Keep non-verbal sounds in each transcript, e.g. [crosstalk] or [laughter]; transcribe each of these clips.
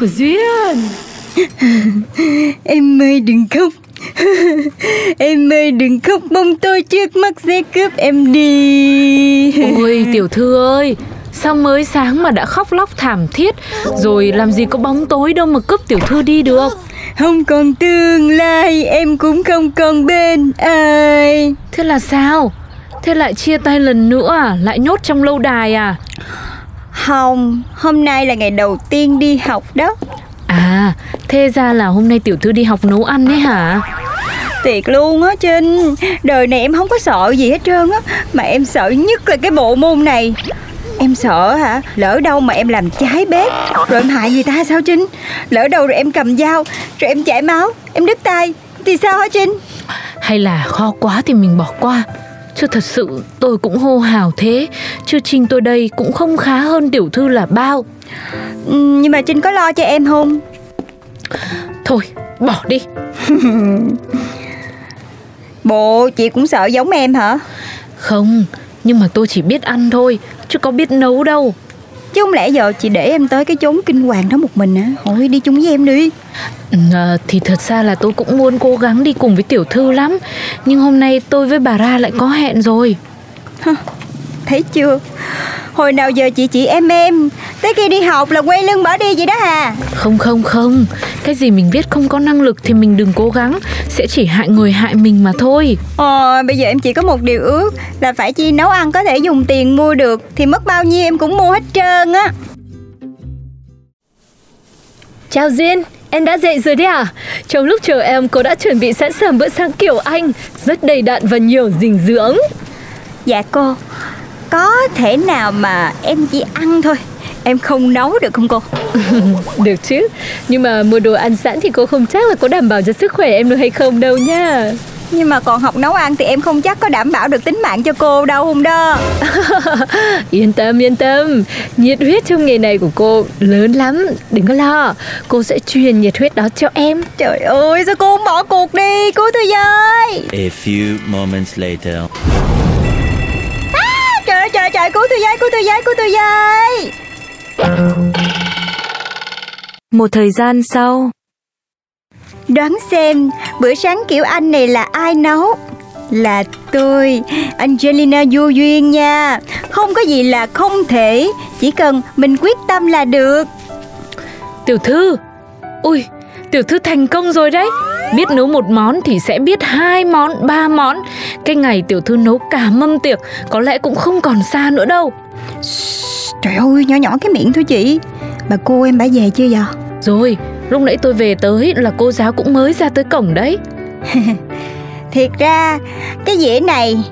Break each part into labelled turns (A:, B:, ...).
A: của Duyên.
B: Em ơi đừng khóc. Em ơi đừng khóc. Bông tôi trước mắt sẽ cướp em đi.
A: Ôi tiểu thư ơi Sao mới sáng mà đã khóc lóc thảm thiết? Rồi làm gì có bóng tối đâu mà cướp tiểu thư đi được.
B: Không còn tương lai Em cũng không còn bên ai.
A: Thế là sao? Thế lại chia tay lần nữa à? Lại nhốt trong lâu đài à
B: Không Hôm nay là ngày đầu tiên đi học đó.
A: À Thế ra là hôm nay tiểu thư đi học nấu ăn đấy hả?
B: Thiệt luôn á Trinh. Đời này em không có sợ gì hết trơn á Mà em sợ nhất là cái bộ môn này. Em sợ hả? Lỡ đâu mà em làm trái bếp. Rồi em hại người ta sao Trinh? Lỡ đâu rồi em cầm dao Rồi em chảy máu Em đứt tay Thì sao hả Trinh?
A: Hay là khó quá thì mình bỏ qua Chứ thật sự tôi cũng hô hào thế. Chứ Trinh tôi đây cũng không khá hơn tiểu thư là bao.
B: Ừ, Nhưng mà Trinh có lo cho em không?
A: Thôi bỏ đi. [laughs]
B: Bộ chị cũng sợ giống em hả?
A: Không Nhưng mà tôi chỉ biết ăn thôi Chứ có biết nấu đâu.
B: Chứ không lẽ giờ chị để em tới cái chốn kinh hoàng đó một mình hả? Thôi đi chung với em đi
A: à, Thì thật ra là tôi cũng muốn cố gắng đi cùng với tiểu thư lắm. Nhưng hôm nay tôi với bà Ra lại có hẹn rồi.
B: Thấy chưa? Hồi nào giờ chị chị em em Tới khi đi học là quay lưng bỏ đi vậy đó hà.
A: Không không không. Cái gì mình biết không có năng lực thì mình đừng cố gắng. Sẽ chỉ hại người hại mình mà thôi.
B: Ờ bây giờ em chỉ có một điều ước Là phải chi nấu ăn có thể dùng tiền mua được Thì mất bao nhiêu em cũng mua hết trơn á.
C: Chào Duyên, em đã dậy rồi đấy à? Trong lúc chờ em, cô đã chuẩn bị sẵn sàng bữa sáng kiểu Anh, rất đầy đặn và nhiều dinh dưỡng.
B: Dạ cô Có thể nào mà em chỉ ăn thôi Em không nấu được không cô [laughs]
C: Được chứ, nhưng mà mua đồ ăn sẵn thì cô không chắc là có đảm bảo cho sức khỏe em được hay không đâu nha.
B: Nhưng mà còn học nấu ăn thì em không chắc có đảm bảo được tính mạng cho cô đâu không đó [laughs]
C: yên tâm, yên tâm, nhiệt huyết trong nghề này của cô lớn lắm, đừng có lo, cô sẽ truyền nhiệt huyết đó cho em.
B: Trời ơi sao cô không bỏ cuộc đi Cứu tôi với.
D: A few moments later.
B: Trời ơi trời trời cứu tôi với cứu tôi với cứu tôi với.
A: Một thời gian sau
B: Đoán xem bữa sáng kiểu anh này là ai nấu? Là tôi Angelina vô duyên nha. Không có gì là không thể Chỉ cần mình quyết tâm là được.
A: Tiểu thư Ui Tiểu thư thành công rồi đấy. Biết nấu một món thì sẽ biết hai món, ba món. Cái ngày tiểu thư nấu cả mâm tiệc Có lẽ cũng không còn xa nữa đâu.
B: Trời ơi nhỏ nhỏ cái miệng thôi chị. Bà cô em đã về chưa vậy?
A: Rồi Lúc nãy tôi về tới là cô giáo cũng mới ra tới cổng đấy [laughs]
B: Thiệt ra cái dĩa này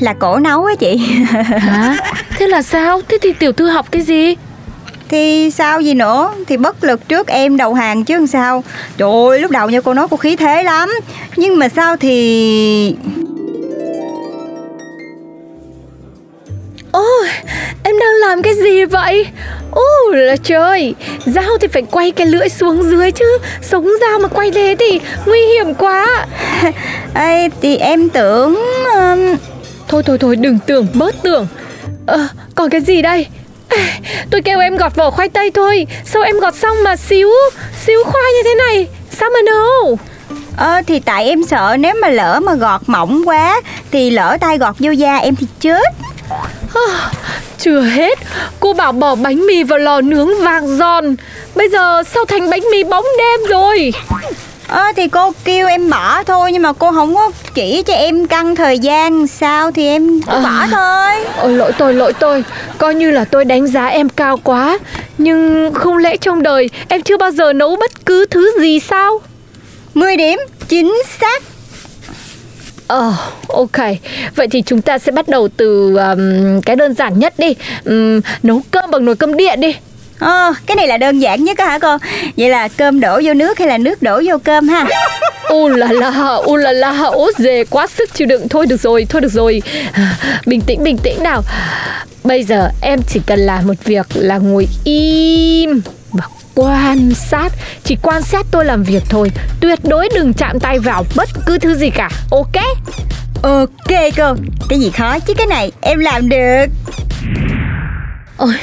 B: là cổ nấu á chị [laughs]
A: Hả? Thế là sao? Thế thì tiểu thư học cái gì?
B: Thì sao gì nữa Thì bất lực trước em đầu hàng chứ làm sao Trời ơi lúc đầu nha cô nói cô khí thế lắm Nhưng mà sao thì
C: làm cái gì vậy? Ôi là trời, dao thì phải quay cái lưỡi xuống dưới chứ. Sống dao mà quay thế thì nguy hiểm quá. [laughs]
B: Ê, Thì em tưởng um,
C: Thôi thôi thôi đừng tưởng bớt tưởng. Ờ, còn cái gì đây? À, [sighs] Tôi kêu em gọt vỏ khoai tây thôi. Sao em gọt xong mà xíu Xíu khoai như thế này? Sao mà nấu
B: Ờ thì tại em sợ nếu mà lỡ mà gọt mỏng quá Thì lỡ tay gọt vô da em thì chết
C: À, Chưa hết. Cô bảo bỏ bánh mì vào lò nướng vàng giòn. Bây giờ sao thành bánh mì bóng đêm rồi?
B: Ờ thì cô kêu em bỏ thôi Nhưng mà cô không có chỉ cho em căn thời gian. Sao thì em
C: À.
B: bỏ thôi.
C: Ôi lỗi tôi lỗi tôi. Coi như là tôi đánh giá em cao quá. Nhưng không lẽ trong đời Em chưa bao giờ nấu bất cứ thứ gì sao?
B: 10 điểm chính xác
C: Ờ, ok. Vậy thì chúng ta sẽ bắt đầu từ um, cái đơn giản nhất đi. Um, nấu cơm bằng nồi cơm điện đi.
B: Ờ, cái này là đơn giản nhất á hả cô? Vậy là cơm đổ vô nước hay là nước đổ vô cơm ha?
C: U là la, u là la, ố dề quá sức chịu đựng. Thôi được rồi, thôi được rồi. Bình tĩnh, bình tĩnh nào. Bây giờ em chỉ cần làm một việc là ngồi im quan sát. Chỉ quan sát tôi làm việc thôi. Tuyệt đối đừng chạm tay vào bất cứ thứ gì cả. Ok?
B: Ok cô, cái gì khó chứ cái này em làm được
A: Ôi,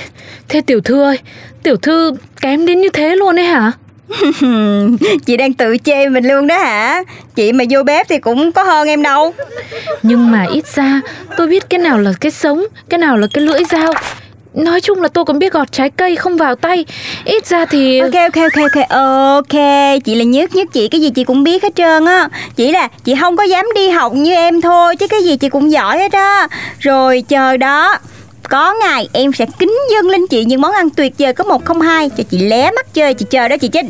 A: thế tiểu thư ơi, tiểu thư kém đến như thế luôn ấy hả? [laughs]
B: Chị đang tự chê mình luôn đó hả? Chị mà vô bếp thì cũng có hơn em đâu
A: Nhưng mà ít ra tôi biết cái nào là cái sống, cái nào là cái lưỡi dao. Nói chung là tôi còn biết gọt trái cây không vào tay. Ít ra thì
B: Ok ok ok ok ok. Chị là nhất nhất chị cái gì chị cũng biết hết trơn á. Chỉ là chị không có dám đi học như em thôi Chứ cái gì chị cũng giỏi hết á. Rồi chờ đó. Có ngày em sẽ kính dâng lên chị những món ăn tuyệt vời có một không hai cho chị lé mắt chơi chị chờ đó chị Trinh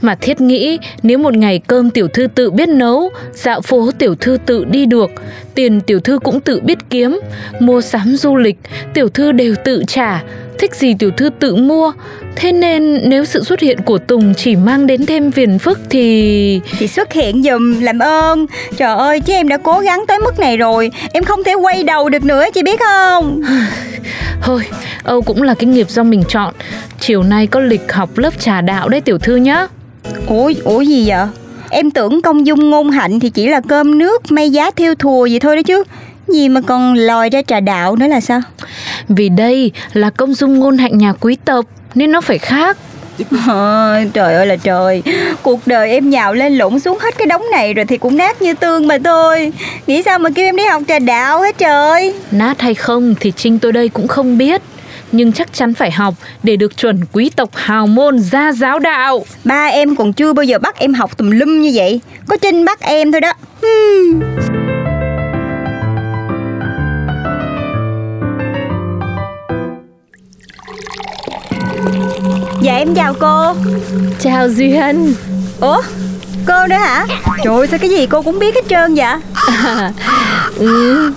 A: Mà thiết nghĩ nếu một ngày cơm tiểu thư tự biết nấu, dạo phố tiểu thư tự đi được, tiền tiểu thư cũng tự biết kiếm, mua sắm du lịch, tiểu thư đều tự trả, thích gì tiểu thư tự mua. Thế nên nếu sự xuất hiện của Tùng chỉ mang đến thêm phiền phức thì...
B: Chị xuất hiện dùm làm ơn Trời ơi chứ em đã cố gắng tới mức này rồi Em không thể quay đầu được nữa chị biết không [sighs]
A: Thôi, Âu cũng là cái nghiệp do mình chọn. Chiều nay có lịch học lớp trà đạo đấy tiểu thư nhá.
B: Ủa, ủa gì vậy? Em tưởng công dung ngôn hạnh thì chỉ là cơm nước may giá theo thùa vậy thôi đó chứ. Gì mà còn lòi ra trà đạo nữa là sao?
A: Vì đây là công dung ngôn hạnh nhà quý tộc nên nó phải khác.
B: Ờ, Trời ơi là trời. Cuộc đời em nhào lên lộn xuống hết cái đống này Rồi thì cũng nát như tương mà thôi. Nghĩ sao mà kêu em đi học trà đạo hết trời?
A: Nát hay không thì Trinh tôi đây cũng không biết. Nhưng chắc chắn phải học để được chuẩn quý tộc hào môn gia giáo đạo.
B: Ba em còn chưa bao giờ bắt em học tùm lum như vậy. Có Trinh bắt em thôi đó. Dạ em chào cô.
C: Chào Duyên.
B: Ủa cô nữa hả? Trời ơi sao cái gì cô cũng biết hết trơn vậy? [laughs]
C: Ừ.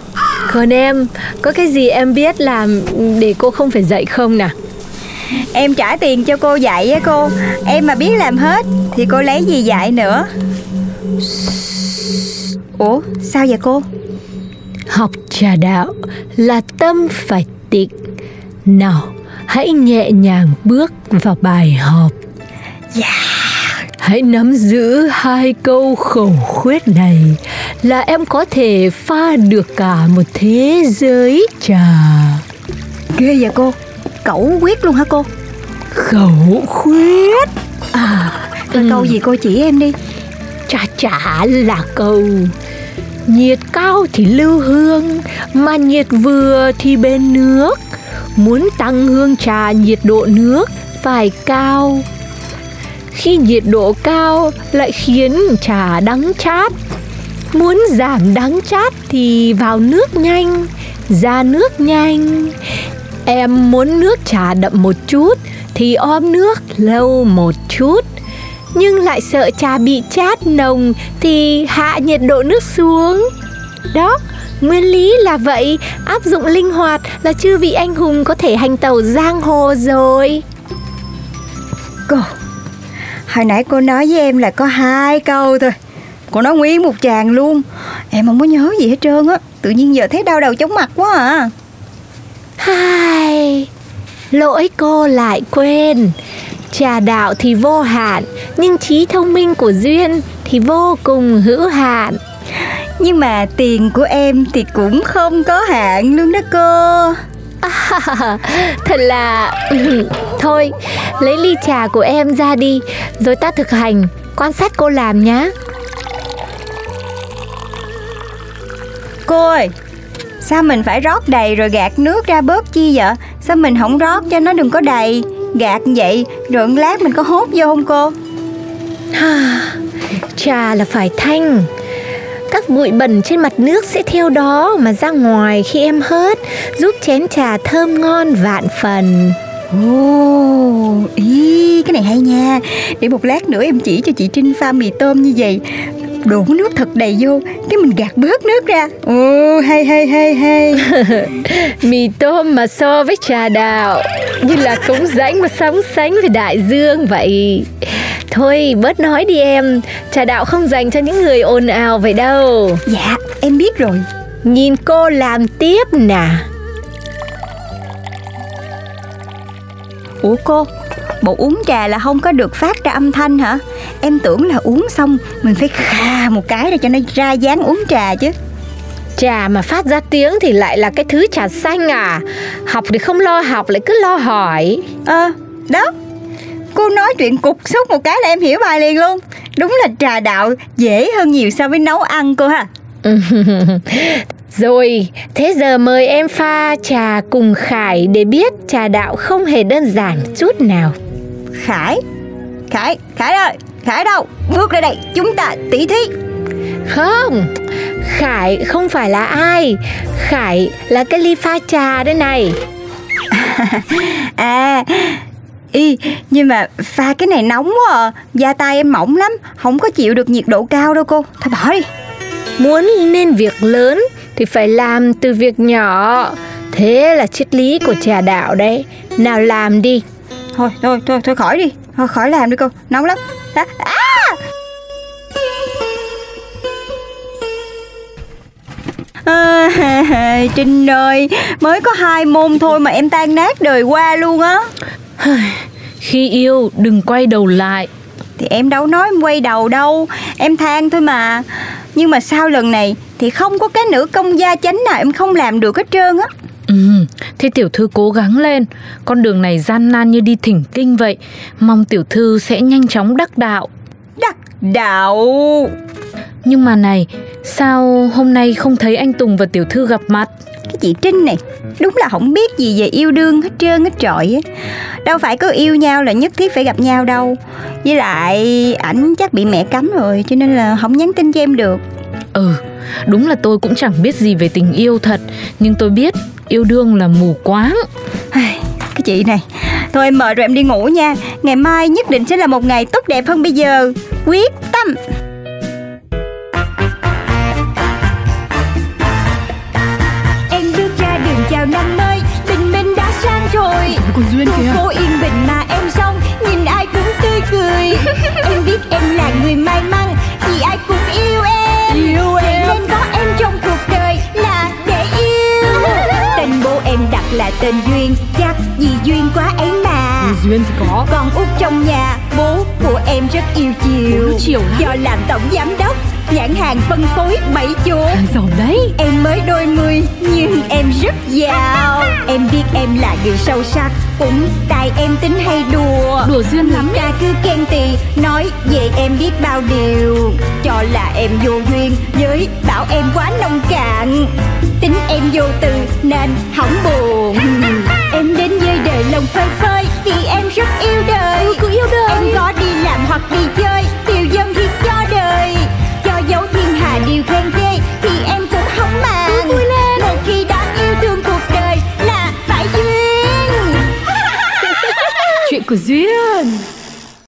C: Còn em, có cái gì em biết làm để cô không phải dạy không nè?
B: Em trả tiền cho cô dạy á cô Em mà biết làm hết Thì cô lấy gì dạy nữa Ủa sao vậy cô
C: Học trà đạo là tâm phải tịnh. Nào, hãy nhẹ nhàng bước vào bài học.
B: Dạ
C: Hãy nắm giữ hai câu khẩu khuyết này là em có thể pha được cả một thế giới. Trà.
B: Ghê vậy cô? Cẩu quyết luôn hả cô?
C: Khẩu khuyết.
B: À
C: Ừ.
B: câu gì cô chỉ em đi.
C: Chả chả là câu nhiệt cao thì lưu hương mà nhiệt vừa thì bên nước. Muốn tăng hương trà nhiệt độ nước phải cao. Khi nhiệt độ cao lại khiến trà đắng chát muốn giảm đắng chát thì vào nước nhanh ra nước nhanh em muốn nước trà đậm một chút thì om nước lâu một chút nhưng lại sợ trà bị chát nồng thì hạ nhiệt độ nước xuống. Đó, nguyên lý là vậy, áp dụng linh hoạt là chư vị anh hùng có thể hành tẩu giang hồ rồi.
B: Cô Hồi nãy cô nói với em là có hai câu thôi Cô nói nguyên một tràng luôn Em không có nhớ gì hết trơn á Tự nhiên giờ thấy đau đầu chóng mặt quá à
C: Hai, lỗi cô lại quên. Trà đạo thì vô hạn, nhưng trí thông minh của Duyên thì vô cùng hữu hạn.
B: Nhưng mà tiền của em thì cũng không có hạn luôn đó cô
C: Thật là... [clears throat] Thôi, lấy ly trà của em ra đi, rồi ta thực hành, quan sát cô làm nhá.
B: Cô ơi Sao mình phải rót đầy rồi gạt nước ra bớt chi vậy? Sao mình không rót cho nó đừng có đầy? Gạt vậy Rồi lát mình có hốt vô không cô?
C: Trà là phải thanh. Các bụi bẩn trên mặt nước sẽ theo đó mà ra ngoài khi em hớt giúp chén trà thơm ngon vạn phần.
B: Ồ, ý, cái này hay nha. Để một lát nữa em chỉ cho chị Trinh pha mì tôm như vậy Đổ nước thật đầy vô Cái mình gạt bớt nước ra. Ồ, hay hay hay hay. [laughs]
C: Mì tôm mà so với trà đạo như là cống rãnh mà sóng sánh với đại dương vậy. Thôi bớt nói đi em trà đạo không dành cho những người ồn ào vậy đâu.
B: Dạ, em biết rồi.
C: Nhìn cô làm tiếp nè.
B: Ủa cô, bộ uống trà là không có được phát ra âm thanh hả? Em tưởng là uống xong mình phải kha một cái để cho nó ra dáng uống trà chứ.
C: Trà mà phát ra tiếng thì lại là cái thứ trà xanh à? Học thì không lo học lại cứ lo hỏi.
B: Ờ, đó. Cô nói chuyện cục xúc một cái là em hiểu bài liền luôn. Đúng là trà đạo dễ hơn nhiều so với nấu ăn cô ha. [laughs]
C: Rồi, thế giờ mời em pha trà cùng Khải để biết trà đạo không hề đơn giản chút nào.
B: Khải Khải, Khải ơi Khải đâu, bước ra đây Chúng ta tỉ thí.
C: Không, Khải không phải là ai. Khải là cái ly pha trà đây này. [laughs]
B: À Y, nhưng mà pha cái này nóng quá à. Da tay em mỏng lắm Không có chịu được nhiệt độ cao đâu cô. Thôi bỏ đi.
C: Muốn nên việc lớn thì phải làm từ việc nhỏ. Thế là triết lý của trà đạo đấy. Nào làm đi.
B: Thôi, thôi, thôi, thôi khỏi đi. Thôi khỏi làm đi cô, nóng lắm à, à! À, Trinh ơi, mới có hai môn thôi mà em tan nát đời qua luôn á.
A: Khi yêu đừng quay đầu lại.
B: Thì em đâu nói em quay đầu đâu Em than thôi mà. Nhưng mà sau lần này Thì không có cái nữ công gia chánh nào em không làm được hết trơn á
A: Ừ, thế tiểu thư cố gắng lên. Con đường này gian nan như đi thỉnh kinh vậy. Mong tiểu thư sẽ nhanh chóng đắc đạo.
B: Đắc đạo.
A: Nhưng mà này Sao hôm nay không thấy anh Tùng và tiểu thư gặp mặt?
B: Cái chị Trinh này Đúng là không biết gì về yêu đương hết trơn hết trọi á. Đâu phải có yêu nhau là nhất thiết phải gặp nhau đâu. Với lại ảnh chắc bị mẹ cấm rồi Cho nên là không nhắn tin cho em được.
A: Ừ, đúng là tôi cũng chẳng biết gì về tình yêu thật. Nhưng tôi biết yêu đương là mù quáng.
B: Cái chị này. Thôi em mời rồi em đi ngủ nha. Ngày mai nhất định sẽ là một ngày tốt đẹp hơn bây giờ. Quyết tâm. Em bước ra đường chào năm mới Bình minh đã sang rồi.
A: Còn Duyên
B: Khu tên Duyên Chắc vì duyên quá ấy mà.
A: Duyên thì có.
B: Con út trong nhà Bố của em rất yêu chiều.
A: Chiều lắm.
B: Do làm tổng giám đốc Nhãn hàng phân phối bảy chỗ.
A: Giỏi đấy.
B: Em mới đôi mươi nhưng em rất giàu. Em biết em là người sâu sắc Cũng tại em tính hay đùa.
A: Đùa duyên lắm
B: ta cứ khen tì Nói về em biết bao điều. Cho là em vô duyên Với bảo em quá nông cạn. Tính em vô từ nên hỏng buồn. Em đến với đời lòng phơi phới Vì em rất yêu đời.
A: Cứ yêu đời.
B: Em có đi làm hoặc đi chơi Điều dân thì cho đời. Cho dấu thiên hà điều khen ghê Thì em cũng không màng. Vui lên. Một khi đã yêu thương cuộc đời Là phải duyên. [laughs]
A: Chuyện của Duyên